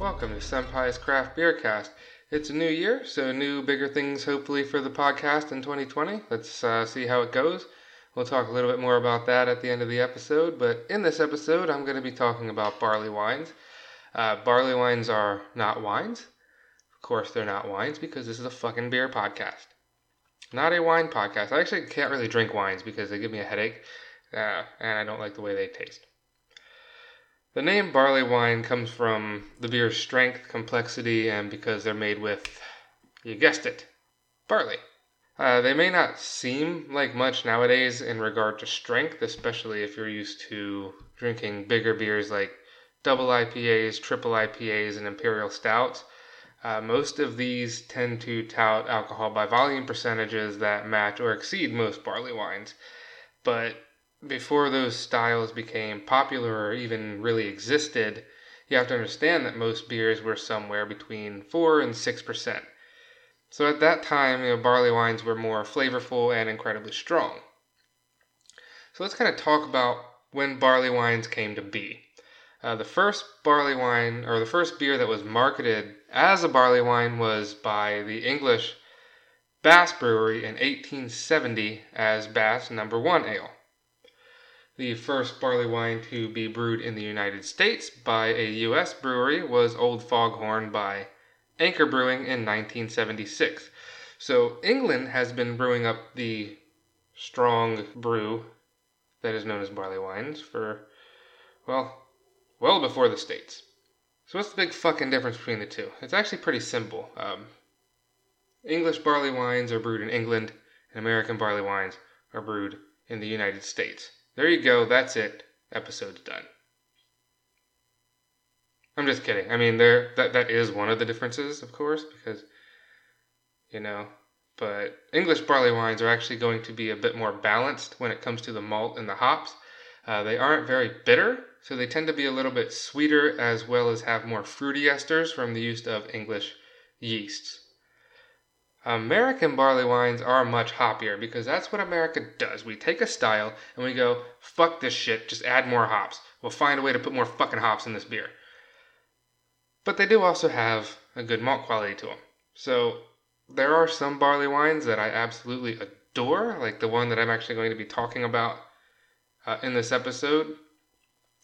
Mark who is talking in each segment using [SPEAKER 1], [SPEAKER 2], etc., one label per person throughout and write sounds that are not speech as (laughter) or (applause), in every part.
[SPEAKER 1] Welcome to Senpai's Craft Beer Cast. It's a new year, so new, bigger things hopefully for the podcast in 2020. Let's uh, see how it goes. We'll talk a little bit more about that at the end of the episode, but in this episode, I'm going to be talking about barley wines. Uh, barley wines are not wines. Of course, they're not wines because this is a fucking beer podcast. Not a wine podcast. I actually can't really drink wines because they give me a headache, uh, and I don't like the way they taste. The name barley wine comes from the beer's strength, complexity, and because they're made with, you guessed it, barley. Uh, they may not seem like much nowadays in regard to strength, especially if you're used to drinking bigger beers like double IPAs, triple IPAs, and imperial stouts. Uh, most of these tend to tout alcohol by volume percentages that match or exceed most barley wines. But before those styles became popular or even really existed, you have to understand that most beers were somewhere between 4 and 6%. So at that time, you know, barley wines were more flavorful and incredibly strong. So let's kind of talk about when barley wines came to be. Uh, the first barley wine, or the first beer that was marketed as a barley wine, was by the English Bass Brewery in 1870 as Bass Number One Ale the first barley wine to be brewed in the United States by a U.S. brewery was Old Foghorn by Anchor Brewing in 1976. So England has been brewing up the strong brew that is known as barley wines for, well, well before the States. So what's the big fucking difference between the two? It's actually pretty simple. Um, English barley wines are brewed in England, and American barley wines are brewed in the United States. There you go. That's it. Episode's done. I'm just kidding. I mean, there that that is one of the differences, of course, because you know, but English barley wines are actually going to be a bit more balanced when it comes to the malt and the hops. Uh, they aren't very bitter, so they tend to be a little bit sweeter as well as have more fruity esters from the use of English yeasts. American barley wines are much hoppier because that's what America does. We take a style and we go, fuck this shit, just add more hops. We'll find a way to put more fucking hops in this beer. But they do also have a good malt quality to them. So there are some barley wines that I absolutely adore, like the one that I'm actually going to be talking about uh, in this episode,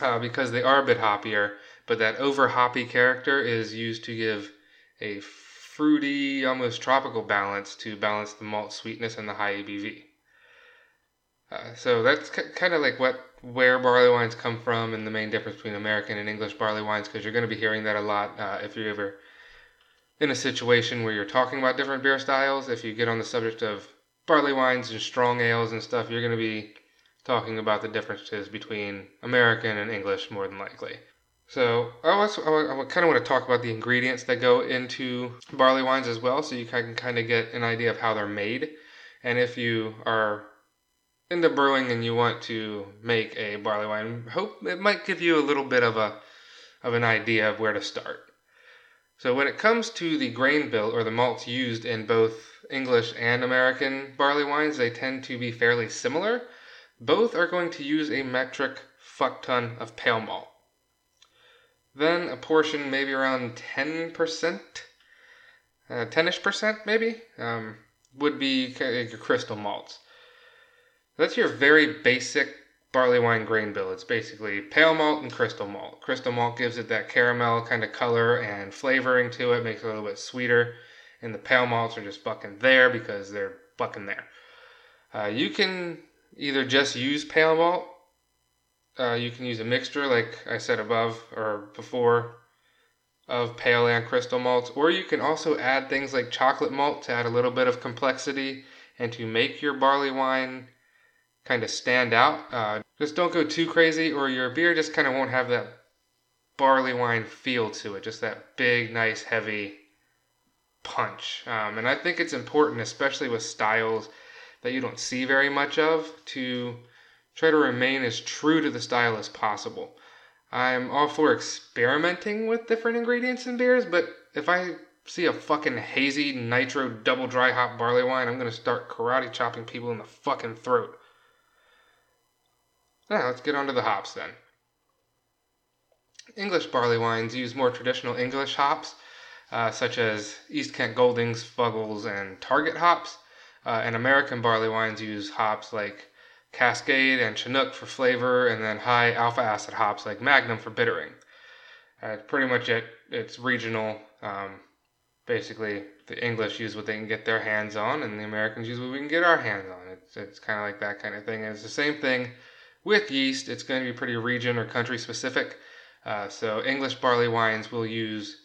[SPEAKER 1] uh, because they are a bit hoppier, but that over hoppy character is used to give a fruity, almost tropical balance to balance the malt sweetness and the high ABV. Uh, so that's kind of like what where barley wines come from and the main difference between American and English barley wines because you're going to be hearing that a lot uh, if you're ever in a situation where you're talking about different beer styles. If you get on the subject of barley wines and strong ales and stuff, you're going to be talking about the differences between American and English more than likely. So I also I kind of want to talk about the ingredients that go into barley wines as well, so you can kind of get an idea of how they're made. And if you are into brewing and you want to make a barley wine, hope it might give you a little bit of a of an idea of where to start. So when it comes to the grain bill or the malts used in both English and American barley wines, they tend to be fairly similar. Both are going to use a metric fuck ton of pale malt. Then a portion, maybe around 10%, uh, 10ish percent maybe, um, would be your crystal malts. That's your very basic barley wine grain bill. It's basically pale malt and crystal malt. Crystal malt gives it that caramel kind of color and flavoring to it, makes it a little bit sweeter. And the pale malts are just bucking there because they're bucking there. Uh, you can either just use pale malt uh, you can use a mixture, like I said above or before, of pale and crystal malts, or you can also add things like chocolate malt to add a little bit of complexity and to make your barley wine kind of stand out. Uh, just don't go too crazy, or your beer just kind of won't have that barley wine feel to it, just that big, nice, heavy punch. Um, and I think it's important, especially with styles that you don't see very much of, to try to remain as true to the style as possible. I'm all for experimenting with different ingredients in beers, but if I see a fucking hazy nitro double dry hop barley wine, I'm gonna start karate chopping people in the fucking throat. Now, let's get on to the hops then. English barley wines use more traditional English hops, uh, such as East Kent Goldings, Fuggles, and Target hops. Uh, and American barley wines use hops like Cascade and Chinook for flavor, and then high alpha acid hops like Magnum for bittering. Uh, pretty much it. It's regional. Um, basically, the English use what they can get their hands on, and the Americans use what we can get our hands on. It's, it's kind of like that kind of thing. And it's the same thing with yeast. It's going to be pretty region or country specific. Uh, so English barley wines will use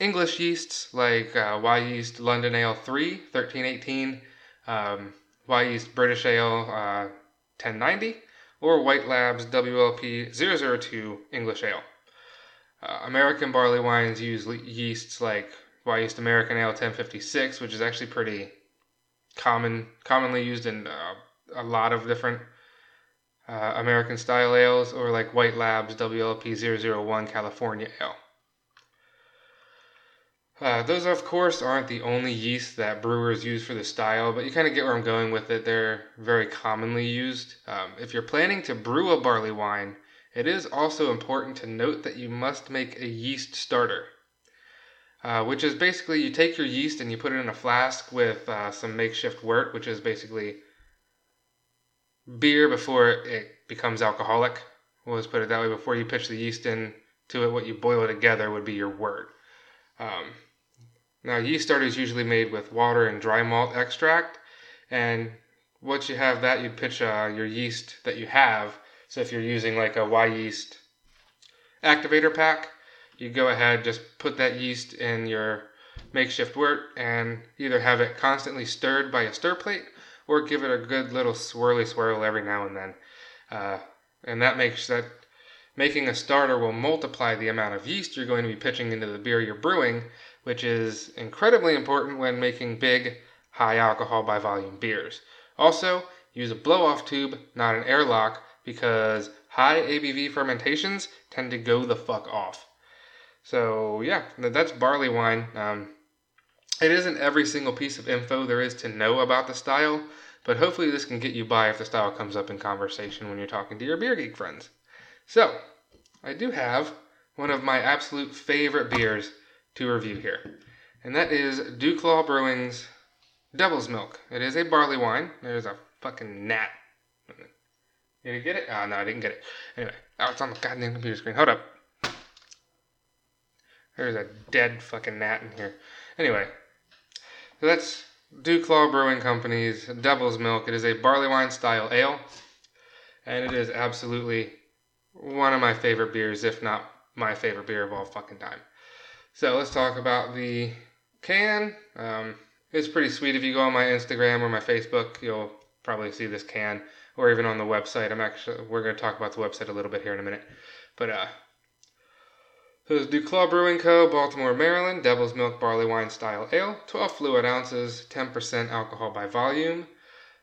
[SPEAKER 1] English yeasts like uh, Wyeast London Ale 3, 1318, um, Wyeast British Ale uh, 1090, or White Labs WLP 002 English Ale. Uh, American barley wines use yeasts like Wyeast American Ale 1056, which is actually pretty common, commonly used in uh, a lot of different uh, American style ales, or like White Labs WLP 001 California Ale. Uh, those, of course, aren't the only yeast that brewers use for the style, but you kind of get where I'm going with it. They're very commonly used. Um, if you're planning to brew a barley wine, it is also important to note that you must make a yeast starter, uh, which is basically you take your yeast and you put it in a flask with uh, some makeshift wort, which is basically beer before it becomes alcoholic. We'll just put it that way. Before you pitch the yeast in to it, what you boil together would be your wort. Um, now, yeast starter is usually made with water and dry malt extract, and once you have that, you'd pitch uh, your yeast that you have. So if you're using like a Wyeast activator pack, you go ahead, just put that yeast in your makeshift wort and either have it constantly stirred by a stir plate or give it a good little swirly swirl every now and then. Uh, and that makes that making a starter will multiply the amount of yeast you're going to be pitching into the beer you're brewing, which is incredibly important when making big, high alcohol by volume beers. Also, use a blow off tube, not an airlock, because high ABV fermentations tend to go the fuck off. So, yeah, that's barley wine. Um, it isn't every single piece of info there is to know about the style, but hopefully this can get you by if the style comes up in conversation when you're talking to your beer geek friends. So, I do have one of my absolute favorite beers to review here, and that is Duclaw Brewing's Devil's Milk. It is a barley wine. There's a fucking gnat. Did you get it? Oh, no, I didn't get it. Anyway, oh, it's on the goddamn computer screen. Hold up. There's a dead fucking gnat in here. Anyway, so that's Duclaw Brewing Company's Devil's Milk. It is a barley wine style ale, and it is absolutely one of my favorite beers, if not my favorite beer of all fucking time. So let's talk about the can. Um, it's pretty sweet. If you go on my Instagram or my Facebook, you'll probably see this can, or even on the website. I'm actually we're going to talk about the website a little bit here in a minute, but uh, so it's Duclaw Brewing Co., Baltimore, Maryland, Devil's Milk Barley Wine Style Ale, 12 fluid ounces, 10% alcohol by volume.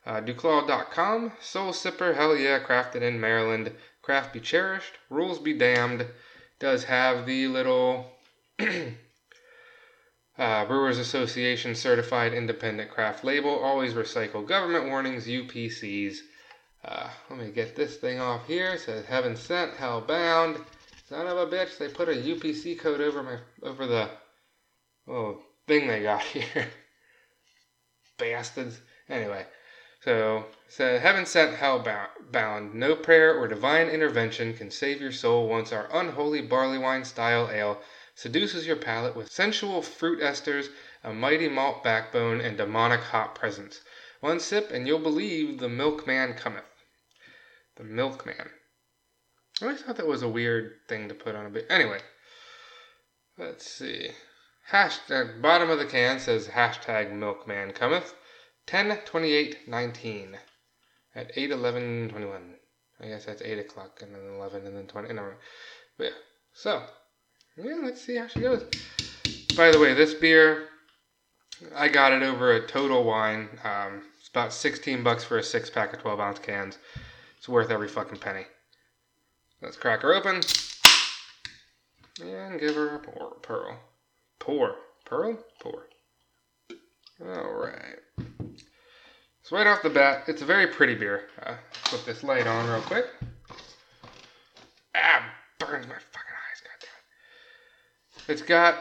[SPEAKER 1] Uh, Duclaw.com, Soul Sipper, hell yeah, crafted in Maryland. Craft be cherished, rules be damned. Does have the little (clears throat) uh, Brewers Association certified independent craft label. Always recycle government warnings, UPCs. Uh, let me get this thing off here. It says heaven sent, hell bound. Son of a bitch, they put a UPC code over my over the oh thing they got (laughs) here. Bastards. Anyway, so so heaven sent, hell bound. No prayer or divine intervention can save your soul once our unholy barley wine style ale seduces your palate with sensual fruit esters, a mighty malt backbone, and demonic hop presence. One sip, and you'll believe the milkman cometh. The milkman. I always thought that was a weird thing to put on a bit. Anyway, let's see. Hashtag bottom of the can says hashtag milkman cometh. 10 28 19 at 8 11 21. I guess that's 8 o'clock and then 11 and then 20. No, but yeah. So, yeah, let's see how she goes. By the way, this beer, I got it over at Total Wine. Um, it's about 16 bucks for a six pack of 12 ounce cans. It's worth every fucking penny. Let's crack her open and give her a pour, pearl. Pour. Pearl? Pour. Alright. So right off the bat, it's a very pretty beer. Uh, put this light on real quick. Ah, burns my fucking eyes, god It's got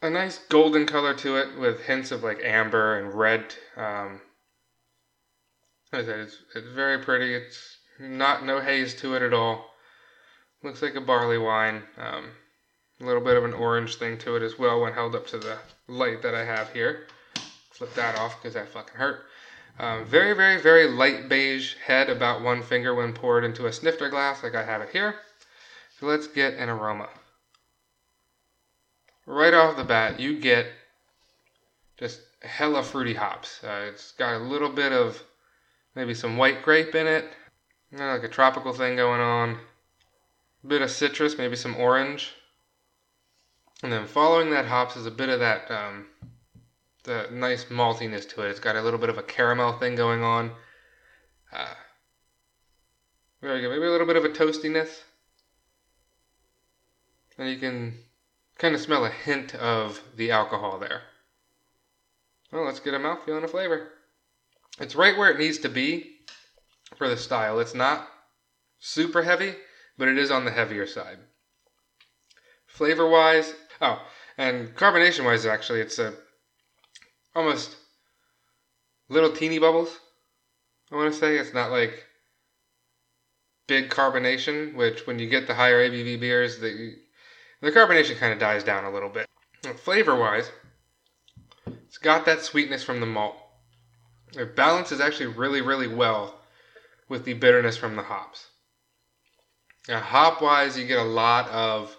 [SPEAKER 1] a nice golden color to it with hints of like amber and red. Um, like I said, it's, it's very pretty. It's not no haze to it at all. Looks like a barley wine. Um, a little bit of an orange thing to it as well when held up to the light that I have here. Flip that off because that fucking hurt. Um, very, very, very light beige head, about one finger when poured into a snifter glass like I have it here. So let's get an aroma. Right off the bat, you get just hella fruity hops. Uh, it's got a little bit of maybe some white grape in it, you know, like a tropical thing going on. A bit of citrus, maybe some orange. And then following that hops is a bit of that um, the nice maltiness to it. It's got a little bit of a caramel thing going on. Uh, very good. Maybe a little bit of a toastiness. And you can kind of smell a hint of the alcohol there. Well, let's get a mouthfeel and a flavor. It's right where it needs to be for the style. It's not super heavy, but it is on the heavier side. Flavor wise, oh, and carbonation wise, actually, it's a almost little teeny bubbles. I want to say it's not like big carbonation, which when you get the higher ABV beers, the the carbonation kind of dies down a little bit. Flavor wise, it's got that sweetness from the malt. It balances actually really, really well with the bitterness from the hops. Now, hop wise, you get a lot of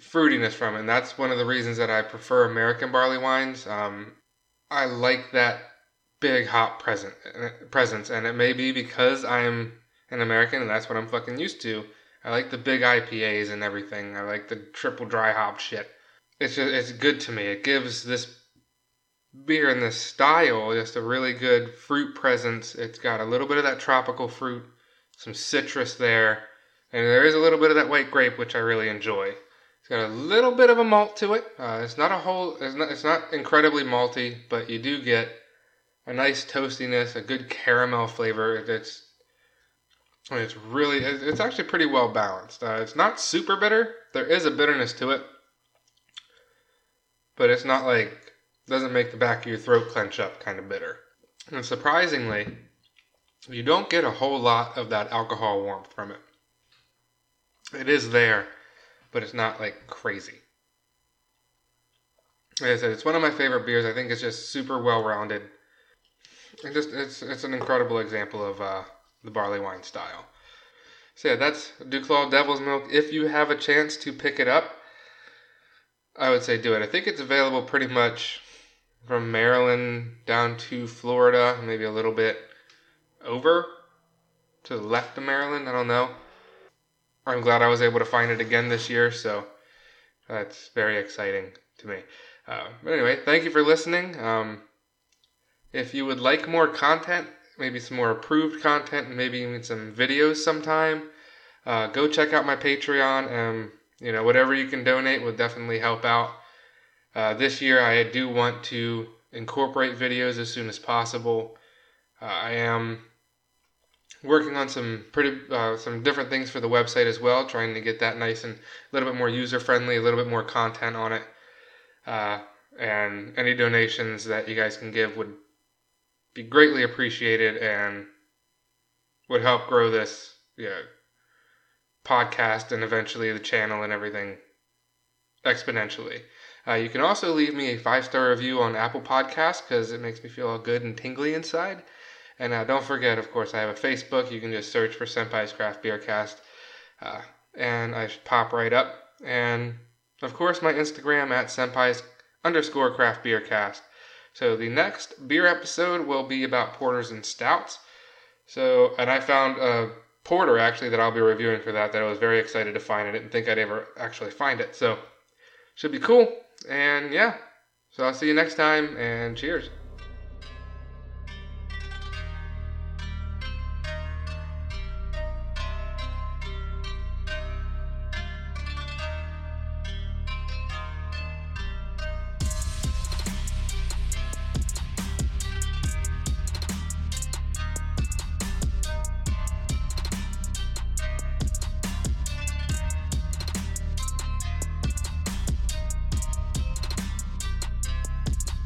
[SPEAKER 1] fruitiness from it. And that's one of the reasons that I prefer American barley wines. Um, I like that big hop present presence, and it may be because I'm an American and that's what I'm fucking used to. I like the big IPAs and everything. I like the triple dry hop shit. It's just it's good to me. It gives this beer and this style just a really good fruit presence. It's got a little bit of that tropical fruit, some citrus there, and there is a little bit of that white grape, which I really enjoy. Got a little bit of a malt to it. Uh, it's not a whole. It's not. It's not incredibly malty, but you do get a nice toastiness, a good caramel flavor. It's. It's really. It's actually pretty well balanced. Uh, it's not super bitter. There is a bitterness to it, but it's not like doesn't make the back of your throat clench up kind of bitter. And surprisingly, you don't get a whole lot of that alcohol warmth from it. It is there but it's not like crazy. Like I said, it's one of my favorite beers. I think it's just super well rounded. And just it's it's an incredible example of uh, the barley wine style. So yeah, that's Duclaw Devil's Milk. If you have a chance to pick it up, I would say do it. I think it's available pretty much from Maryland down to Florida, maybe a little bit over to the left of Maryland. I don't know. I'm glad I was able to find it again this year, so that's very exciting to me. Uh, but anyway, thank you for listening. Um, if you would like more content, maybe some more approved content, and maybe even some videos sometime, uh, go check out my Patreon. And you know, whatever you can donate will definitely help out. Uh, this year, I do want to incorporate videos as soon as possible. Uh, I am working on some pretty uh, some different things for the website as well, trying to get that nice and a little bit more user friendly, a little bit more content on it. Uh, and any donations that you guys can give would be greatly appreciated and would help grow this yeah, podcast and eventually the channel and everything exponentially. Uh, you can also leave me a five star review on Apple Podcasts because it makes me feel all good and tingly inside. And uh, don't forget, of course, I have a Facebook. You can just search for Senpai's Craft Beer Cast, uh, and I pop right up. And of course, my Instagram at Senpai's underscore Craft Beer Cast. So the next beer episode will be about porters and stouts. So, and I found a porter actually that I'll be reviewing for that. That I was very excited to find. I didn't think I'd ever actually find it. So, should be cool. And yeah. So I'll see you next time, and cheers.